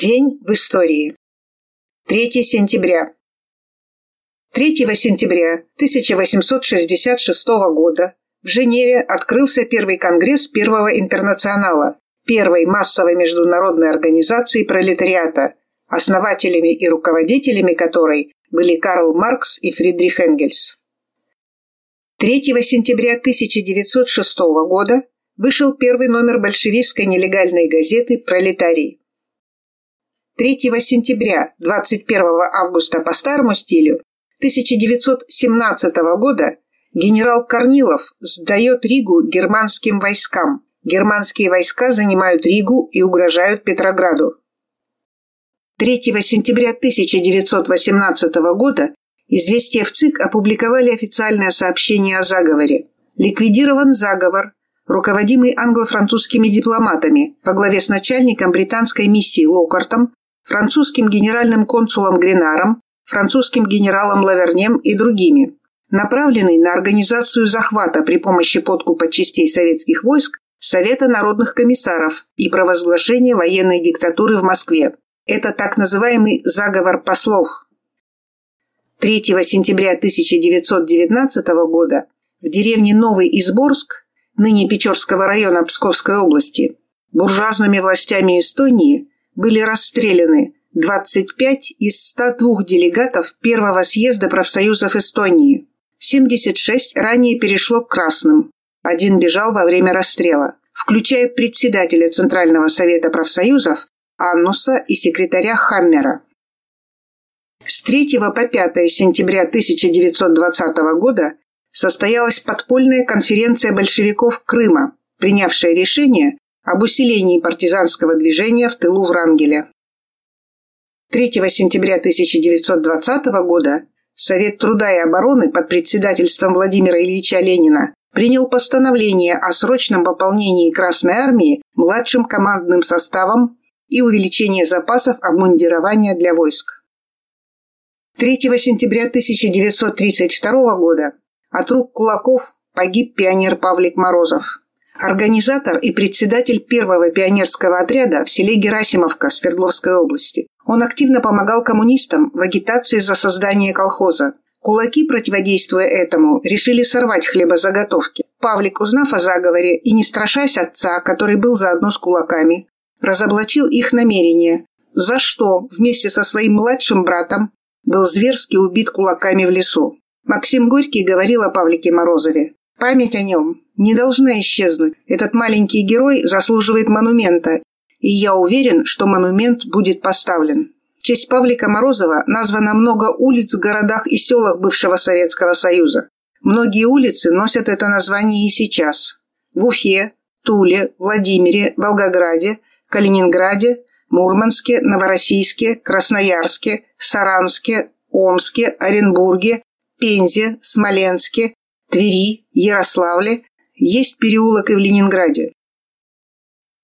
День в истории. 3 сентября. 3 сентября 1866 года в Женеве открылся первый конгресс Первого интернационала, первой массовой международной организации пролетариата, основателями и руководителями которой были Карл Маркс и Фридрих Энгельс. 3 сентября 1906 года вышел первый номер большевистской нелегальной газеты «Пролетарий». 3 сентября 21 августа по старому стилю 1917 года генерал Корнилов сдает Ригу германским войскам. Германские войска занимают Ригу и угрожают Петрограду. 3 сентября 1918 года «Известия в ЦИК» опубликовали официальное сообщение о заговоре. Ликвидирован заговор, руководимый англо-французскими дипломатами во главе с начальником британской миссии Локартом, французским генеральным консулом Гренаром, французским генералом Лавернем и другими, направленный на организацию захвата при помощи подкупа частей советских войск Совета народных комиссаров и провозглашение военной диктатуры в Москве. Это так называемый заговор послов. 3 сентября 1919 года в деревне Новый Изборск ныне Печорского района Псковской области, буржуазными властями Эстонии были расстреляны 25 из 102 делегатов Первого съезда профсоюзов Эстонии. 76 ранее перешло к красным. Один бежал во время расстрела, включая председателя Центрального совета профсоюзов Аннуса и секретаря Хаммера. С 3 по 5 сентября 1920 года состоялась подпольная конференция большевиков Крыма, принявшая решение об усилении партизанского движения в тылу Врангеля. 3 сентября 1920 года Совет труда и обороны под председательством Владимира Ильича Ленина принял постановление о срочном пополнении Красной Армии младшим командным составом и увеличении запасов обмундирования для войск. 3 сентября 1932 года от рук кулаков погиб пионер Павлик Морозов. Организатор и председатель первого пионерского отряда в селе Герасимовка Свердловской области. Он активно помогал коммунистам в агитации за создание колхоза. Кулаки, противодействуя этому, решили сорвать хлебозаготовки. Павлик, узнав о заговоре и не страшась отца, который был заодно с кулаками, разоблачил их намерения, за что вместе со своим младшим братом был зверски убит кулаками в лесу. Максим Горький говорил о Павлике Морозове. Память о нем не должна исчезнуть. Этот маленький герой заслуживает монумента, и я уверен, что монумент будет поставлен. В честь Павлика Морозова названо много улиц в городах и селах бывшего Советского Союза. Многие улицы носят это название и сейчас. В Уфе, Туле, Владимире, Волгограде, Калининграде, Мурманске, Новороссийске, Красноярске, Саранске, Омске, Оренбурге, Пензе, Смоленске, Твери, Ярославле есть переулок и в Ленинграде.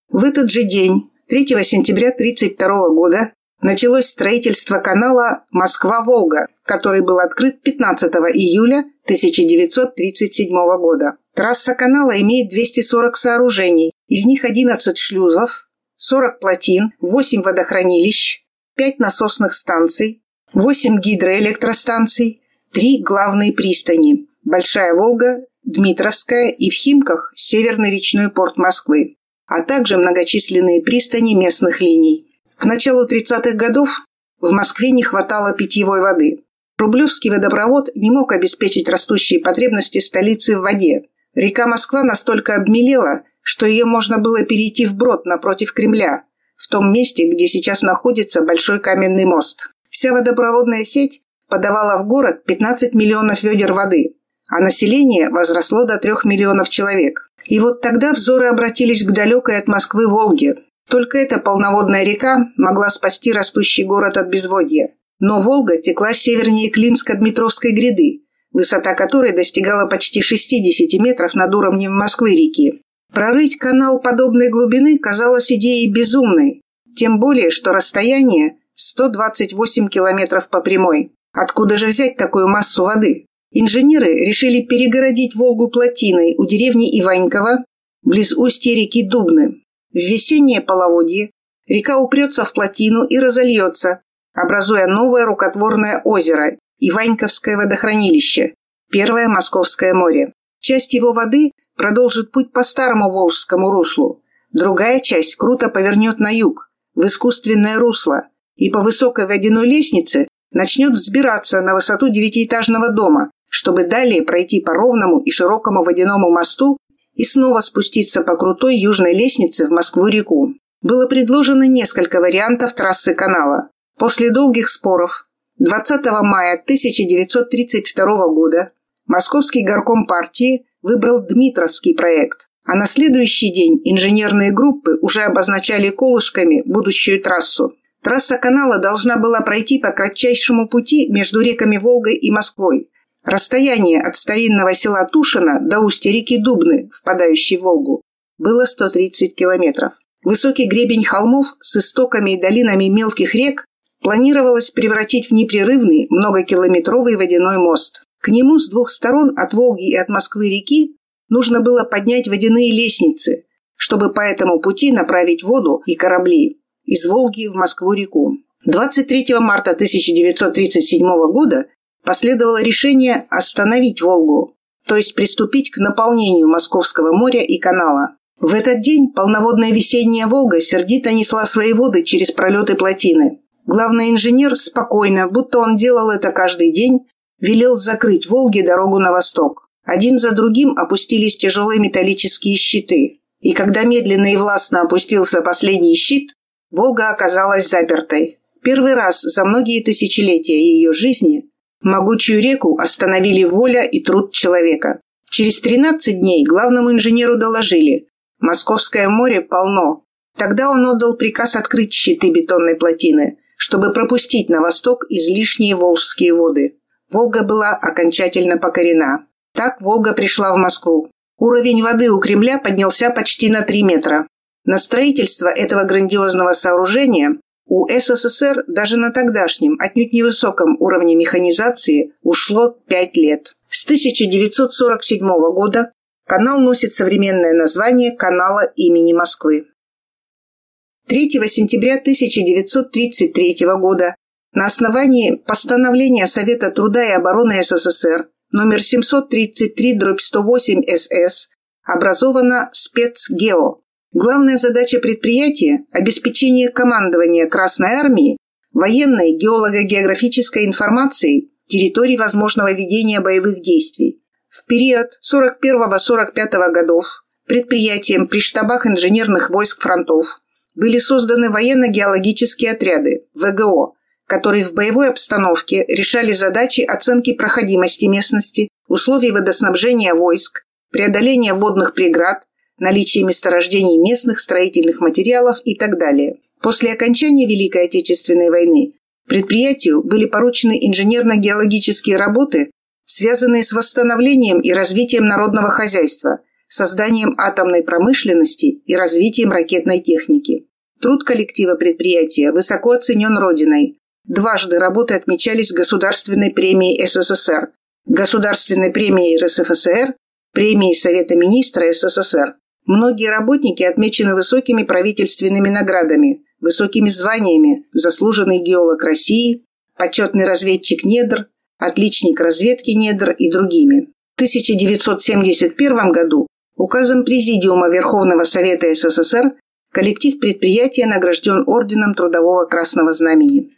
В этот же день, 3 сентября 1932 года, началось строительство канала Москва-Волга, который был открыт 15 июля 1937 года. Трасса канала имеет 240 сооружений, из них 11 шлюзов, 40 плотин, 8 водохранилищ, 5 насосных станций, 8 гидроэлектростанций, Три главные пристани – Большая Волга, Дмитровская и в Химках – Северный речной порт Москвы, а также многочисленные пристани местных линий. К началу 30-х годов в Москве не хватало питьевой воды. Рублевский водопровод не мог обеспечить растущие потребности столицы в воде. Река Москва настолько обмелела, что ее можно было перейти вброд напротив Кремля, в том месте, где сейчас находится Большой каменный мост. Вся водопроводная сеть подавала в город 15 миллионов ведер воды, а население возросло до 3 миллионов человек. И вот тогда взоры обратились к далекой от Москвы Волге. Только эта полноводная река могла спасти растущий город от безводья. Но Волга текла севернее Клинско-Дмитровской гряды, высота которой достигала почти 60 метров над уровнем Москвы-реки. Прорыть канал подобной глубины казалось идеей безумной, тем более, что расстояние 128 километров по прямой. Откуда же взять такую массу воды? Инженеры решили перегородить Волгу плотиной у деревни Иванькова, близ устья реки Дубны. В весеннее половодье Река упрется в плотину и разольется, образуя новое рукотворное озеро Иваньковское водохранилище, первое Московское море. Часть его воды продолжит путь по старому Волжскому руслу, другая часть круто повернет на юг, в искусственное русло, и по высокой водяной лестнице начнет взбираться на высоту девятиэтажного дома, чтобы далее пройти по ровному и широкому водяному мосту и снова спуститься по крутой южной лестнице в Москву-реку. Было предложено несколько вариантов трассы канала. После долгих споров 20 мая 1932 года Московский горком партии выбрал Дмитровский проект, а на следующий день инженерные группы уже обозначали колышками будущую трассу. Трасса канала должна была пройти по кратчайшему пути между реками Волгой и Москвой. Расстояние от старинного села Тушино до устья реки Дубны, впадающей в Волгу, было 130 километров. Высокий гребень холмов с истоками и долинами мелких рек планировалось превратить в непрерывный многокилометровый водяной мост. К нему с двух сторон от Волги и от Москвы-реки нужно было поднять водяные лестницы, чтобы по этому пути направить воду и корабли из Волги в Москву-реку. 23 марта 1937 года последовало решение остановить Волгу, то есть приступить к наполнению Московского моря и канала. В этот день полноводная весенняя Волга сердито несла свои воды через пролеты плотины. Главный инженер спокойно, будто он делал это каждый день, велел закрыть Волге дорогу на восток. Один за другим опустились тяжелые металлические щиты. И когда медленно и властно опустился последний щит, Волга оказалась запертой. Первый раз за многие тысячелетия ее жизни могучую реку остановили воля и труд человека. Через 13 дней главному инженеру доложили – Московское море полно. Тогда он отдал приказ открыть щиты бетонной плотины, чтобы пропустить на восток излишние волжские воды. Волга была окончательно покорена. Так Волга пришла в Москву. Уровень воды у Кремля поднялся почти на 3 метра. На строительство этого грандиозного сооружения у СССР даже на тогдашнем, отнюдь невысоком уровне механизации ушло 5 лет. С 1947 года канал носит современное название канала имени Москвы. 3 сентября 1933 года на основании постановления Совета труда и обороны СССР номер 733-108 СС образована спецгео. Главная задача предприятия – обеспечение командования Красной Армии военной геолого-географической информацией территорий возможного ведения боевых действий. В период 41-45 годов предприятием при штабах инженерных войск фронтов были созданы военно-геологические отряды – ВГО, которые в боевой обстановке решали задачи оценки проходимости местности, условий водоснабжения войск, преодоления водных преград, наличия месторождений местных строительных материалов и так далее. После окончания Великой Отечественной войны предприятию были поручены инженерно-геологические работы, связанные с восстановлением и развитием народного хозяйства, созданием атомной промышленности и развитием ракетной техники. Труд коллектива предприятия высоко оценен Родиной, Дважды работы отмечались Государственной премией СССР, Государственной премией РСФСР, премией Совета министра СССР. Многие работники отмечены высокими правительственными наградами, высокими званиями «Заслуженный геолог России», «Почетный разведчик недр», «Отличник разведки недр» и другими. В 1971 году указом Президиума Верховного Совета СССР коллектив предприятия награжден Орденом Трудового Красного Знамени.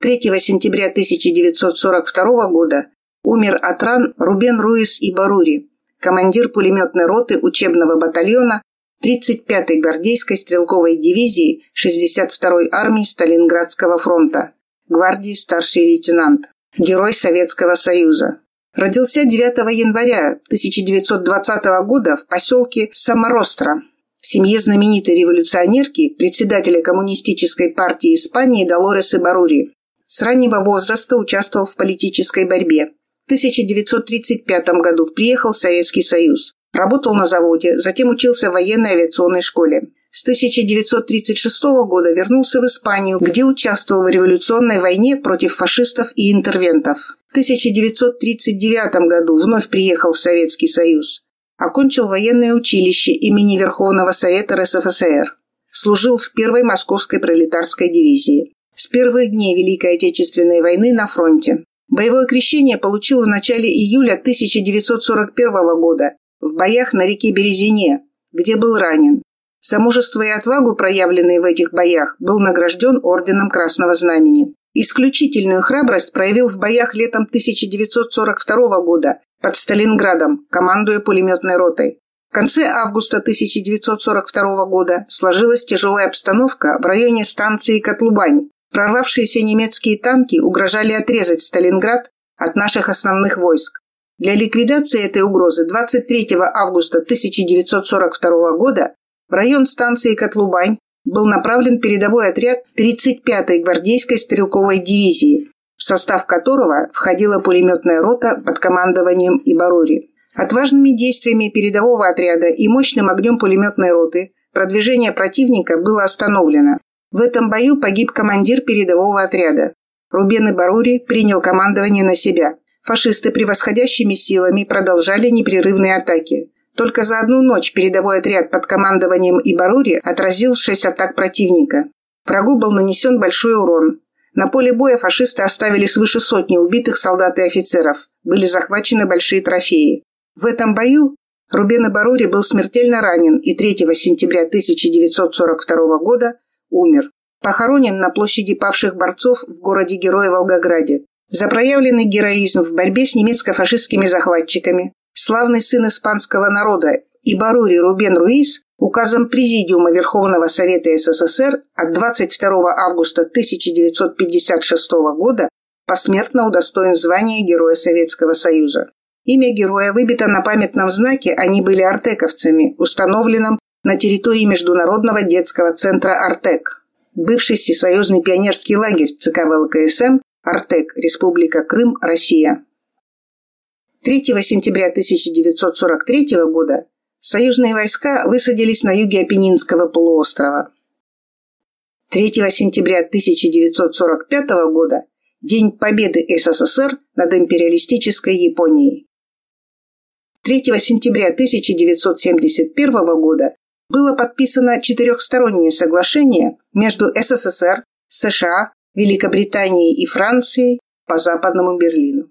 3 сентября 1942 года умер от ран Рубен Руис и Барури, командир пулеметной роты учебного батальона 35-й гвардейской стрелковой дивизии 62-й армии Сталинградского фронта, гвардии старший лейтенант, герой Советского Союза. Родился 9 января 1920 года в поселке Саморостро, в семье знаменитой революционерки, председателя Коммунистической партии Испании Долоресы Барури. С раннего возраста участвовал в политической борьбе. В 1935 году приехал в Советский Союз. Работал на заводе, затем учился в военной авиационной школе. С 1936 года вернулся в Испанию, где участвовал в революционной войне против фашистов и интервентов. В 1939 году вновь приехал в Советский Союз. Окончил военное училище имени Верховного Совета РСФСР. служил в первой Московской пролетарской дивизии. С первых дней Великой Отечественной войны на фронте. Боевое крещение получил в начале июля 1941 года в боях на реке Березине, где был ранен. За и отвагу, проявленные в этих боях, был награжден Орденом Красного Знамени. Исключительную храбрость проявил в боях летом 1942 года под Сталинградом, командуя пулеметной ротой. В конце августа 1942 года сложилась тяжелая обстановка в районе станции Котлубань. Прорвавшиеся немецкие танки угрожали отрезать Сталинград от наших основных войск. Для ликвидации этой угрозы 23 августа 1942 года в район станции Котлубань был направлен передовой отряд 35-й гвардейской стрелковой дивизии, в состав которого входила пулеметная рота под командованием Ибарури. Отважными действиями передового отряда и мощным огнем пулеметной роты продвижение противника было остановлено. В этом бою погиб командир передового отряда. Рубен Ибарури принял командование на себя. Фашисты превосходящими силами продолжали непрерывные атаки. Только за одну ночь передовой отряд под командованием Ибарури отразил шесть атак противника. Врагу был нанесен большой урон. На поле боя фашисты оставили свыше сотни убитых солдат и офицеров. Были захвачены большие трофеи. В этом бою Рубен Ибарури был смертельно ранен и 3 сентября 1942 года умер. Похоронен на площади павших борцов в городе-герое Волгограде. За проявленный героизм в борьбе с немецко-фашистскими захватчиками славный сын испанского народа Ибарури Рубен Руис указом Президиума Верховного Совета СССР от 22 августа 1956 года посмертно удостоен звания Героя Советского Союза. Имя героя выбито на памятном знаке «Они были артековцами», установленном на территории Международного детского центра «Артек». Бывший всесоюзный пионерский лагерь ЦК ВЛКСМ «Артек», Республика Крым, Россия. 3 сентября 1943 года союзные войска высадились на юге Апеннинского полуострова. 3 сентября 1945 года – День Победы СССР над империалистической Японией. 3 сентября 1971 года было подписано четырехстороннее соглашение между СССР, США, Великобританией и Францией по Западному Берлину.